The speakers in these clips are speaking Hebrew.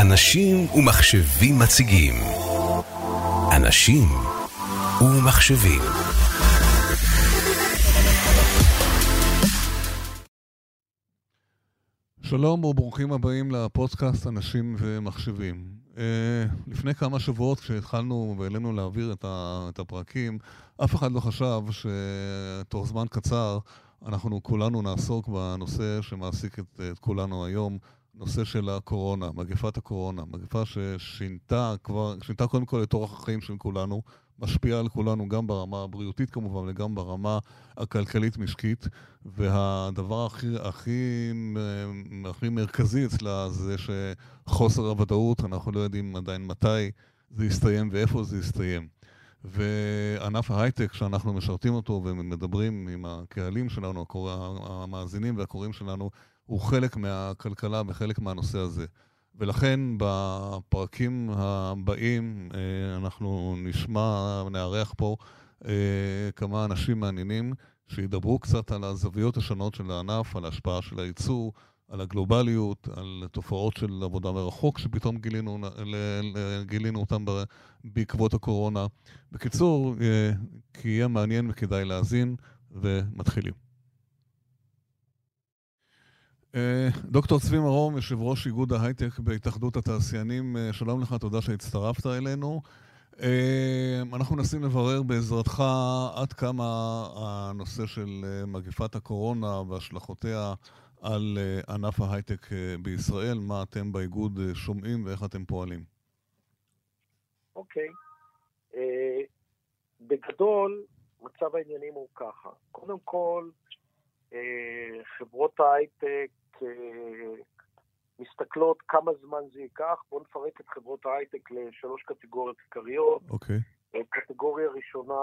אנשים ומחשבים מציגים אנשים ומחשבים שלום וברוכים הבאים לפודקאסט אנשים ומחשבים. Uh, לפני כמה שבועות כשהתחלנו והעלינו להעביר את, את הפרקים, אף אחד לא חשב שתוך זמן קצר אנחנו כולנו נעסוק בנושא שמעסיק את, את כולנו היום, נושא של הקורונה, מגפת הקורונה, מגפה ששינתה כבר, שינתה קודם כל את אורח החיים של כולנו, משפיעה על כולנו גם ברמה הבריאותית כמובן וגם ברמה הכלכלית-משקית, והדבר הכי, הכי, הכי מרכזי אצלה זה שחוסר הוודאות, אנחנו לא יודעים עדיין מתי זה יסתיים ואיפה זה יסתיים. וענף ההייטק שאנחנו משרתים אותו ומדברים עם הקהלים שלנו, המאזינים והקוראים שלנו, הוא חלק מהכלכלה וחלק מהנושא הזה. ולכן בפרקים הבאים אה, אנחנו נשמע, נארח פה אה, כמה אנשים מעניינים שידברו קצת על הזוויות השונות של הענף, על ההשפעה של הייצור, על הגלובליות, על תופעות של עבודה מרחוק שפתאום גילינו, גילינו אותם בעקבות הקורונה. בקיצור, אה, כי יהיה מעניין וכדאי להאזין, ומתחילים. אה, דוקטור צבי מרום, יושב ראש איגוד ההייטק בהתאחדות התעשיינים, אה, שלום לך, תודה שהצטרפת אלינו. אנחנו מנסים לברר בעזרתך עד כמה הנושא של מגפת הקורונה והשלכותיה על ענף ההייטק בישראל, מה אתם באיגוד שומעים ואיך אתם פועלים. אוקיי. Okay. Uh, בגדול, מצב העניינים הוא ככה. קודם כל, uh, חברות ההייטק מסתכלות כמה זמן זה ייקח. בואו נפרק את חברות ההייטק לשלוש קטגוריות עיקריות. אוקיי. Okay. קטגוריה ראשונה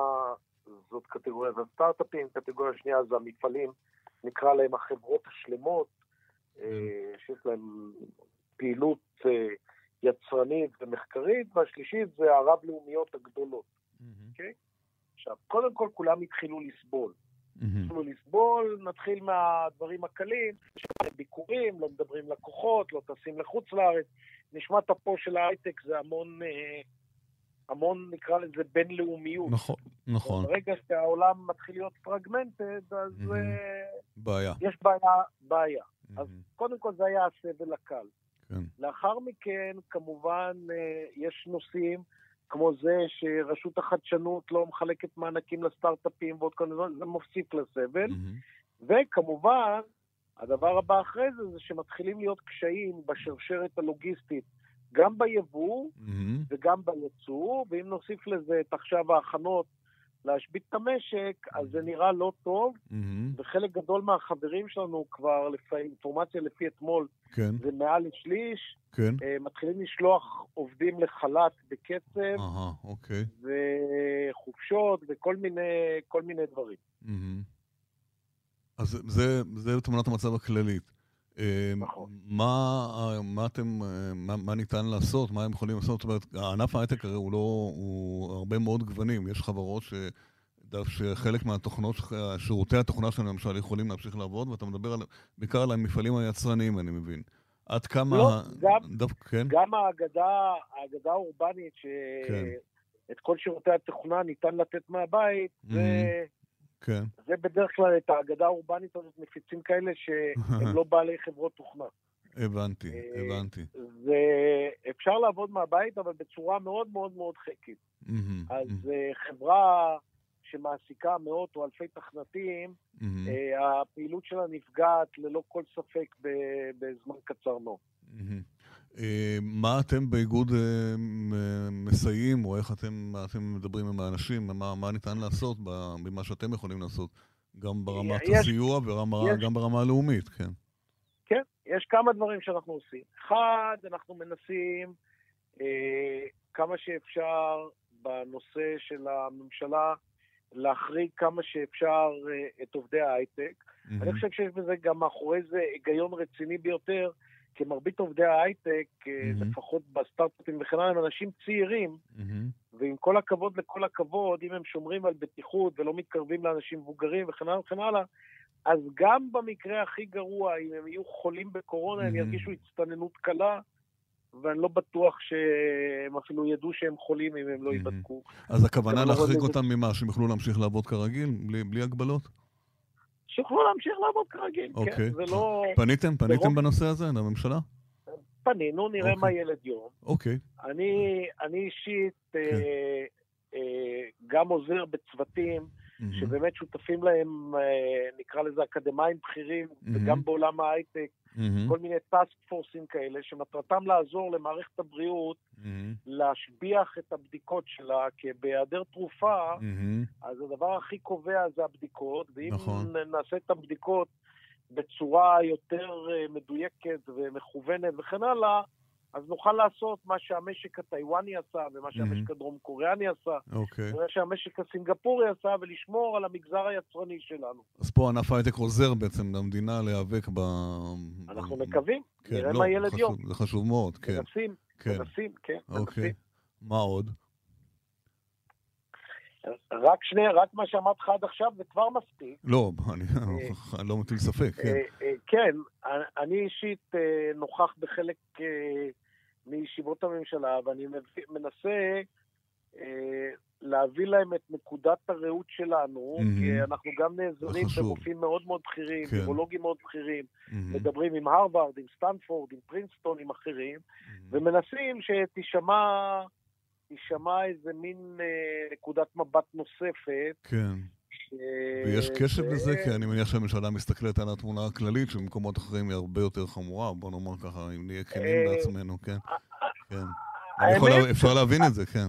זאת קטגוריית הסטארט-אפים, קטגוריה שנייה זה המפעלים נקרא להם החברות השלמות, אה, שיש להם פעילות אה, יצרנית ומחקרית, והשלישית זה הרב-לאומיות הגדולות. אוקיי? עכשיו, קודם כל כולם התחילו לסבול. התחילו לסבול, נתחיל מהדברים הקלים, ביקורים, לא מדברים לקוחות, לא טסים לחוץ לארץ. נשמת אפו של ההייטק זה המון אה, המון, נקרא לזה, בינלאומיות. נכון, נכון. ברגע שהעולם מתחיל להיות פרגמנטד, אז mm-hmm. בעיה. יש בעיה. בעיה. Mm-hmm. אז קודם כל זה היה הסבל הקל. כן. לאחר מכן, כמובן, אה, יש נושאים כמו זה שרשות החדשנות לא מחלקת מענקים לסטארט-אפים ועוד כל מיני, זה מוסיף לסבל. Mm-hmm. וכמובן, הדבר הבא אחרי זה, זה שמתחילים להיות קשיים בשרשרת הלוגיסטית גם ביבוא mm-hmm. וגם בייצוא, ואם נוסיף לזה את עכשיו ההכנות להשבית את המשק, אז זה נראה לא טוב, mm-hmm. וחלק גדול מהחברים שלנו כבר, לפי אינפורמציה לפי אתמול, כן. זה מעל לשליש, כן. uh, מתחילים לשלוח עובדים לחל"ת בקצב, uh-huh, אוקיי. וחופשות וכל מיני, מיני דברים. Mm-hmm. אז זה, זה תמונת המצב הכללית. אמ, נכון. מה, מה אתם, מה, מה ניתן לעשות, מה הם יכולים לעשות? זאת אומרת, ענף ההייטק הרי הוא לא, הוא הרבה מאוד גוונים. יש חברות ש... שחלק מהתוכנות, שירותי התוכנה שלהם למשל יכולים להמשיך לעבוד, ואתה מדבר על, בעיקר על המפעלים היצרניים, אני מבין. עד כמה... לא, גם, דו, כן? גם האגדה, האגדה האורבנית, שאת כן. כל שירותי התוכנה ניתן לתת מהבית, mm-hmm. זה... כן. זה בדרך כלל את האגדה האורבנית הזאת מפיצים כאלה שהם לא בעלי חברות תוכנה. הבנתי, אה, הבנתי. ואפשר לעבוד מהבית, אבל בצורה מאוד מאוד מאוד חלקית. אז אה, חברה שמעסיקה מאות או אלפי תכנתים, אה, הפעילות שלה נפגעת ללא כל ספק בזמן קצר מאוד. אה, מה אתם באיגוד מסייעים, או איך אתם, אתם מדברים עם האנשים, מה, מה ניתן לעשות במה שאתם יכולים לעשות, גם ברמת יש, הסיוע וגם ברמה הלאומית, כן. כן, יש כמה דברים שאנחנו עושים. אחד, אנחנו מנסים אה, כמה שאפשר בנושא של הממשלה להחריג כמה שאפשר אה, את עובדי ההייטק. Mm-hmm. אני חושב שיש בזה גם מאחורי זה היגיון רציני ביותר, כי מרבית עובדי ההייטק, mm-hmm. לפחות בסטארט-אפים וכן הלאה, הם אנשים צעירים, mm-hmm. ועם כל הכבוד לכל הכבוד, אם הם שומרים על בטיחות ולא מתקרבים לאנשים מבוגרים וכן הלאה וכן הלאה, אז גם במקרה הכי גרוע, אם הם יהיו חולים בקורונה, mm-hmm. הם ירגישו הצטננות קלה, ואני לא בטוח שהם אפילו ידעו שהם חולים אם הם לא ייבדקו. אז הכוונה להחריג אותם ממה? שהם יוכלו להמשיך לעבוד כרגיל, בלי, הגבלות? שיוכלו להמשיך לעבוד כרגיל, כן. אוקיי. זה לא... פניתם? פניתם ברוב... בנושא הזה לממשלה? פנינו, נראה אוקיי. מה ילד יום. אוקיי. אני, אני אישית כן. אה, אה, גם עוזר בצוותים. Mm-hmm. שבאמת שותפים להם, אה, נקרא לזה אקדמאים בכירים, mm-hmm. וגם בעולם ההייטק, mm-hmm. כל מיני טאסק פורסים כאלה, שמטרתם לעזור למערכת הבריאות mm-hmm. להשביח את הבדיקות שלה, כי בהיעדר תרופה, mm-hmm. אז הדבר הכי קובע זה הבדיקות, ואם נכון. נעשה את הבדיקות בצורה יותר אה, מדויקת ומכוונת וכן הלאה, אז נוכל לעשות מה שהמשק הטיוואני עשה, ומה שהמשק הדרום קוריאני עשה, אוקיי. ומה שהמשק הסינגפורי עשה, ולשמור על המגזר היצרני שלנו. אז פה ענף ההייטק עוזר בעצם למדינה להיאבק ב... אנחנו מקווים, כן, נראה לא, מה ילד יום. זה חשוב מאוד, כן. מנסים, כן. מנסים, כן, אוקיי. מנסים. מה עוד? רק שני, רק מה שאמרתי לך עד עכשיו זה כבר מספיק. לא, אני אה, לא מטיל ספק, כן. אה, אה, כן, אני אישית נוכח בחלק מישיבות הממשלה, ואני מנסה אה, להביא להם את נקודת הראות שלנו, mm-hmm. כי אנחנו גם נעזרים ברופאים מאוד מאוד בכירים, כן. ביולוגים מאוד בכירים, mm-hmm. מדברים עם הרווארד, עם סטנפורד, עם פרינסטון, עם אחרים, mm-hmm. ומנסים שתישמע... תישמע איזה מין אה, נקודת מבט נוספת. כן. ויש קשב לזה, כי אני מניח שהממשלה מסתכלת על התמונה הכללית, שבמקומות אחרים היא הרבה יותר חמורה, בוא נאמר ככה, אם נהיה כנים בעצמנו, כן. כן. אפשר להבין את זה, כן.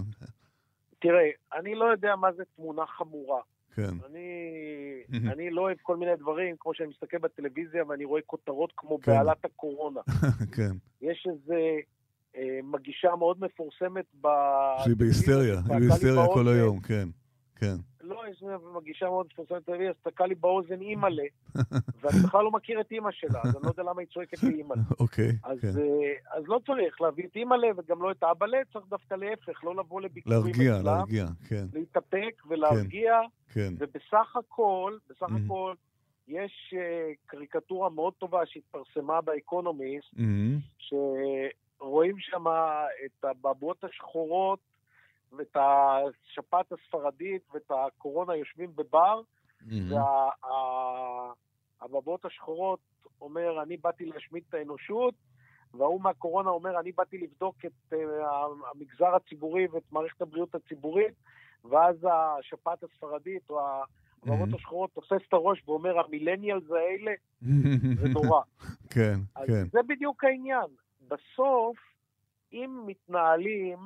תראה, אני לא יודע מה זה תמונה חמורה. כן. אני, אני לא אוהב כל מיני דברים, כמו שאני מסתכל בטלוויזיה ואני רואה כותרות כמו כן. בעלת הקורונה. כן. יש איזה אה, מגישה מאוד מפורסמת ב... שהיא בהיסטריה, היא בהיסטריה כל היום, כן. כן. לא, יש מגישה מאוד מפורסמת טלוויזיה, הסתכלה לי באוזן אימא'לה, ואני בכלל לא מכיר את אימא שלה, אז אני לא יודע למה היא צועקת לי אימא'לה. אוקיי, כן. אז לא צריך להביא את אימא'לה וגם לא את אבא'לה, צריך דווקא להפך, לא לבוא לביקורים להרגיע, להרגיע, כן. להתאפק ולהרגיע, כן. כן. ובסך הכל, בסך הכל, יש אה, קריקטורה מאוד טובה שהתפרסמה באקונומיסט, שרואים שם את הבעבועות השחורות ואת השפעת הספרדית ואת הקורונה יושבים בבר, mm-hmm. והבבות השחורות אומר, אני באתי להשמיד את האנושות, וההוא מהקורונה אומר, אני באתי לבדוק את uh, המגזר הציבורי ואת מערכת הבריאות הציבורית, ואז השפעת הספרדית או הבבות mm-hmm. השחורות תופס את הראש ואומר, המילניאלס האלה, זה נורא. כן, אז כן. זה בדיוק העניין. בסוף, אם מתנהלים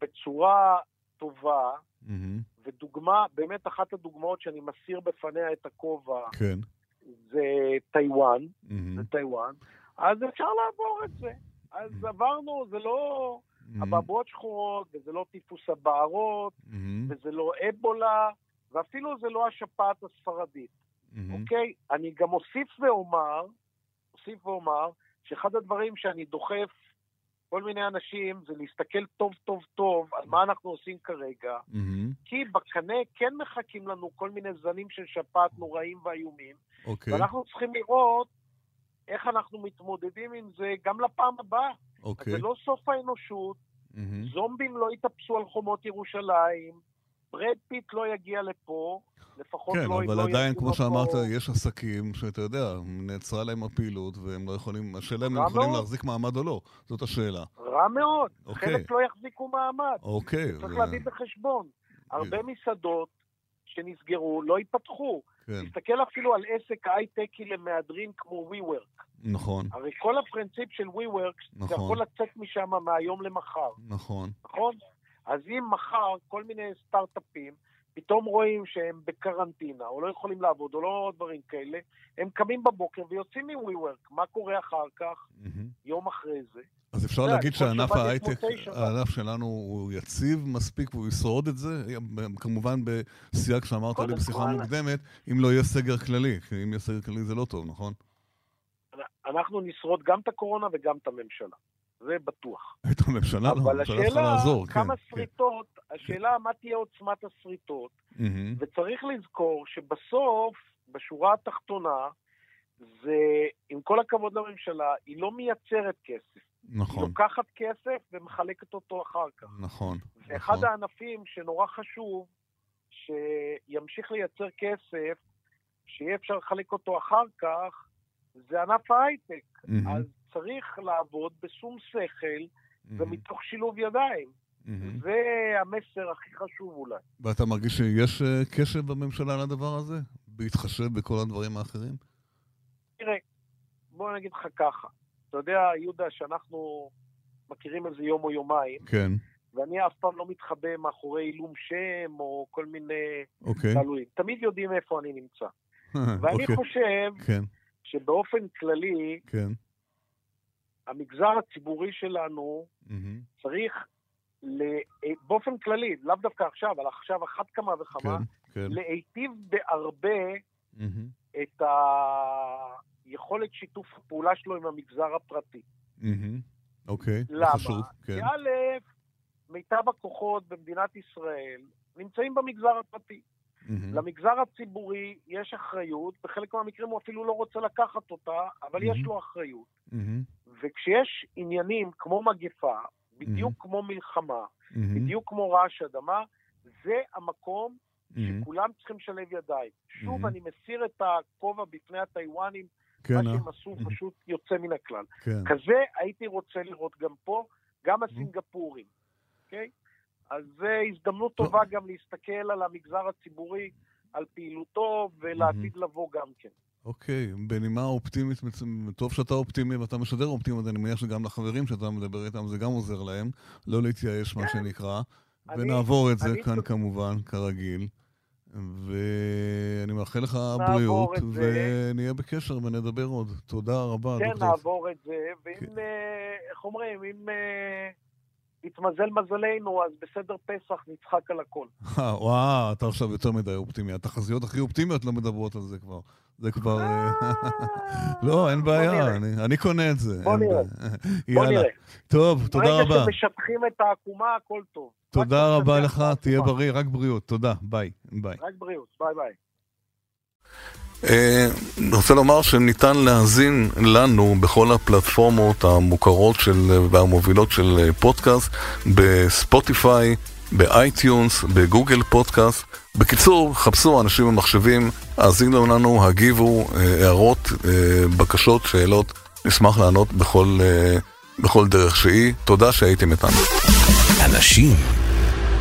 בצורה טובה, mm-hmm. ודוגמה, באמת אחת הדוגמאות שאני מסיר בפניה את הכובע, כן. זה טיוואן, mm-hmm. זה טיוואן, אז אפשר לעבור את זה. אז mm-hmm. עברנו, זה לא mm-hmm. אבעבועות שחורות, וזה לא טיפוס הבערות, mm-hmm. וזה לא אבולה, ואפילו זה לא השפעת הספרדית, mm-hmm. אוקיי? אני גם אוסיף ואומר, אוסיף ואומר, שאחד הדברים שאני דוחף כל מיני אנשים זה להסתכל טוב טוב טוב על מה אנחנו עושים כרגע, mm-hmm. כי בקנה כן מחכים לנו כל מיני זנים של שפעת נוראים ואיומים, okay. אוקיי. ואנחנו צריכים לראות איך אנחנו מתמודדים עם זה גם לפעם הבאה. Okay. אוקיי. זה לא סוף האנושות, mm-hmm. זומבים לא יטפסו על חומות ירושלים, ברד פיט לא יגיע לפה, לפחות כן, לא... כן, אבל לא עדיין, כמו שאמרת, פה... יש עסקים שאתה יודע, נעצרה להם הפעילות והם לא יכולים, השאלה אם הם יכולים מאוד. להחזיק מעמד או לא, זאת השאלה. רע מאוד, אוקיי. חלק לא יחזיקו מעמד. אוקיי. צריך ו... להביא בחשבון. הרבה מסעדות שנסגרו לא ייפתחו. כן. תסתכל אפילו על עסק הייטקי למהדרין כמו WeWork. נכון. הרי כל הפרינציפ של WeWork, נכון. זה יכול לצאת משם מהיום למחר. נכון. נכון? אז אם מחר כל מיני סטארט-אפים פתאום רואים שהם בקרנטינה, או לא יכולים לעבוד, או לא דברים כאלה, הם קמים בבוקר ויוצאים מ-WeWork. מה קורה אחר כך, mm-hmm. יום אחרי זה? אז אפשר להגיד שענף ההייטק, הענף שלנו הוא יציב מספיק והוא ישרוד את זה, כמובן בסייג שאמרת לי בשיחה מוקדמת, אם לא יהיה סגר כללי, כי אם יהיה סגר כללי זה לא טוב, נכון? אנחנו נשרוד גם את הקורונה וגם את הממשלה. זה בטוח. הממשלה לא, הממשלה צריכה לעזור, כן. אבל השאלה, כמה שריטות, כן. השאלה מה תהיה עוצמת השריטות, וצריך לזכור שבסוף, בשורה התחתונה, זה, עם כל הכבוד לממשלה, היא לא מייצרת כסף. נכון. היא לוקחת כסף ומחלקת אותו אחר כך. נכון. ואחד נכון. הענפים שנורא חשוב שימשיך לייצר כסף, שיהיה אפשר לחלק אותו אחר כך, זה ענף ההייטק. מהמם, אז צריך לעבוד בשום שכל מהמם, ומתוך שילוב ידיים. מהמם. זה המסר הכי חשוב אולי. ואתה מרגיש שיש אה, קשב בממשלה לדבר הזה? בהתחשב בכל הדברים האחרים? תראה, בוא נגיד לך ככה. אתה יודע, יהודה, שאנחנו מכירים איזה יום או יומיים, כן, ואני אף פעם לא מתחבא מאחורי עילום שם או כל מיני אוקיי. תלויים. תמיד יודעים איפה אני נמצא. ואני אוקיי. חושב כן, שבאופן כללי, כן. המגזר הציבורי שלנו מהמם, צריך, ל... באופן כללי, לאו דווקא עכשיו, אבל עכשיו אחת כמה וכמה, כן, כן. להיטיב בהרבה מהמם, את היכולת שיתוף הפעולה שלו עם המגזר הפרטי. אוקיי, זה למה? חשוב. כי כן, א', מיטב הכוחות במדינת ישראל נמצאים במגזר הפרטי. מהמם, למגזר הציבורי יש אחריות, בחלק מהמקרים הוא אפילו לא רוצה לקחת אותה, אבל יש מהמם. לו אחריות. מהמם, וכשיש עניינים כמו מגפה, בדיוק מהמם. כמו מלחמה, מהמם, בדיוק כמו רעש אדמה, זה המקום מהמם. שכולם צריכים לשלב ידיים. שוב, מהמם. אני מסיר את הכובע בפני הטיוואנים, כן, מה אה? שהם עשו מהמם. פשוט יוצא מן הכלל. כן. כזה הייתי רוצה לראות גם פה, גם הסינגפורים, אוקיי? אז זו הזדמנות טוב. טובה גם להסתכל על המגזר הציבורי, על פעילותו, ולעתיד לבוא גם כן. אוקיי, בנימה אופטימית, טוב שאתה אופטימי ואתה משדר אופטימיות, אני מניח שגם לחברים שאתה מדבר איתם זה גם עוזר להם, לא להתייאש, מה כן. שנקרא. אני- ונעבור את זה אני כאן. כמובן, כרגיל. ואני מאחל לך בריאות. ונהיה בקשר ונדבר עוד. תודה רבה, כן, דוקטור. נעבור את זה, כן. ואם, אה, איך אומרים, אם אה, יתמזל מזלנו, אז בסדר פסח נצחק על הכל. אה, וואו, אתה עכשיו יותר מדי אופטימי. התחזיות הכי אופטימיות לא מדברות על זה כבר. זה כבר... אה, לא, אין בעיה. אני- קונה את זה. בוא נראה. בוא. נראה. טוב, תודה רבה. ברגע שמשטחים את העקומה, הכל טוב. תודה רבה לך, תהיה. בריא, רק בריאות. תודה, ביי. ביי. רק בריאות, ביי ביי. אה, אני רוצה לומר שניתן להאזין לנו בכל הפלטפורמות המוכרות של, והמובילות של אה, פודקאסט, ב Spotify, ב iTunes, ב Google Podcast. בקיצור, חפשו אנשים ומחשבים, האזינו לנו, הגיבו, אה, הערות, אה, בקשות, שאלות, נשמח לענות בכל, אה, בכל דרך שהיא. תודה שהייתם איתנו. אנשים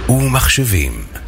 ומחשבים.